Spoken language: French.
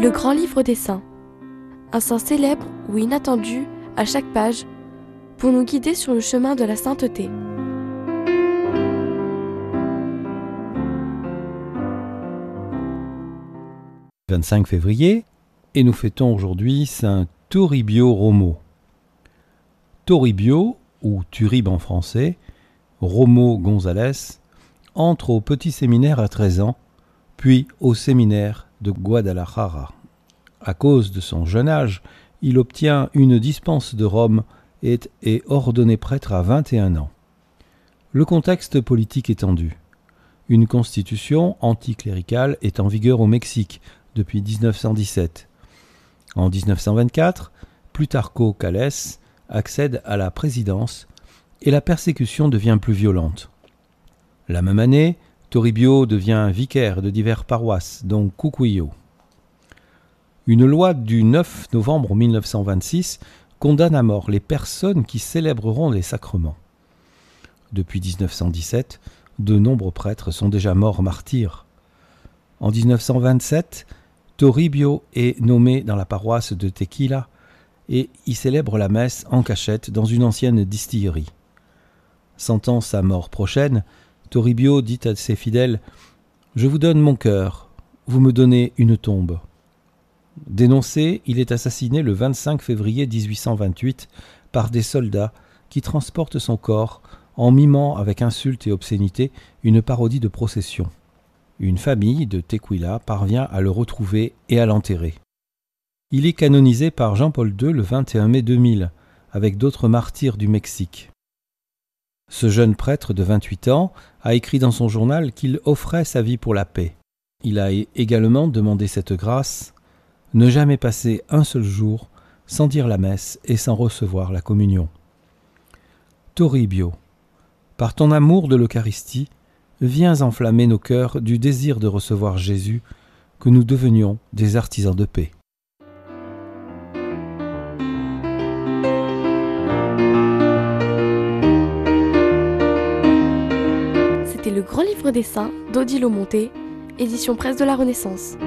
Le grand livre des saints. Un saint célèbre ou inattendu à chaque page pour nous guider sur le chemin de la sainteté. « 25 février, et nous fêtons aujourd'hui Saint Toribio Romo. Toribio, ou Turib en français, Romo González, entre au petit séminaire à 13 ans, puis au séminaire de Guadalajara. À cause de son jeune âge, il obtient une dispense de Rome et est ordonné prêtre à 21 ans. Le contexte politique est tendu. Une constitution anticléricale est en vigueur au Mexique depuis 1917. En 1924, Plutarco Calles accède à la présidence et la persécution devient plus violente. La même année, Toribio devient vicaire de diverses paroisses, dont Cucuyo. Une loi du 9 novembre 1926 condamne à mort les personnes qui célébreront les sacrements. Depuis 1917, de nombreux prêtres sont déjà morts martyrs. En 1927, Toribio est nommé dans la paroisse de Tequila et y célèbre la messe en cachette dans une ancienne distillerie. Sentant sa mort prochaine, Toribio dit à ses fidèles Je vous donne mon cœur, vous me donnez une tombe. Dénoncé, il est assassiné le 25 février 1828 par des soldats qui transportent son corps en mimant avec insulte et obscénité une parodie de procession. Une famille de Tequila parvient à le retrouver et à l'enterrer. Il est canonisé par Jean-Paul II le 21 mai 2000 avec d'autres martyrs du Mexique. Ce jeune prêtre de 28 ans a écrit dans son journal qu'il offrait sa vie pour la paix. Il a également demandé cette grâce ne jamais passer un seul jour sans dire la messe et sans recevoir la communion. Toribio, par ton amour de l'Eucharistie, viens enflammer nos cœurs du désir de recevoir Jésus, que nous devenions des artisans de paix. Grand livre des saints Monté, édition presse de la Renaissance.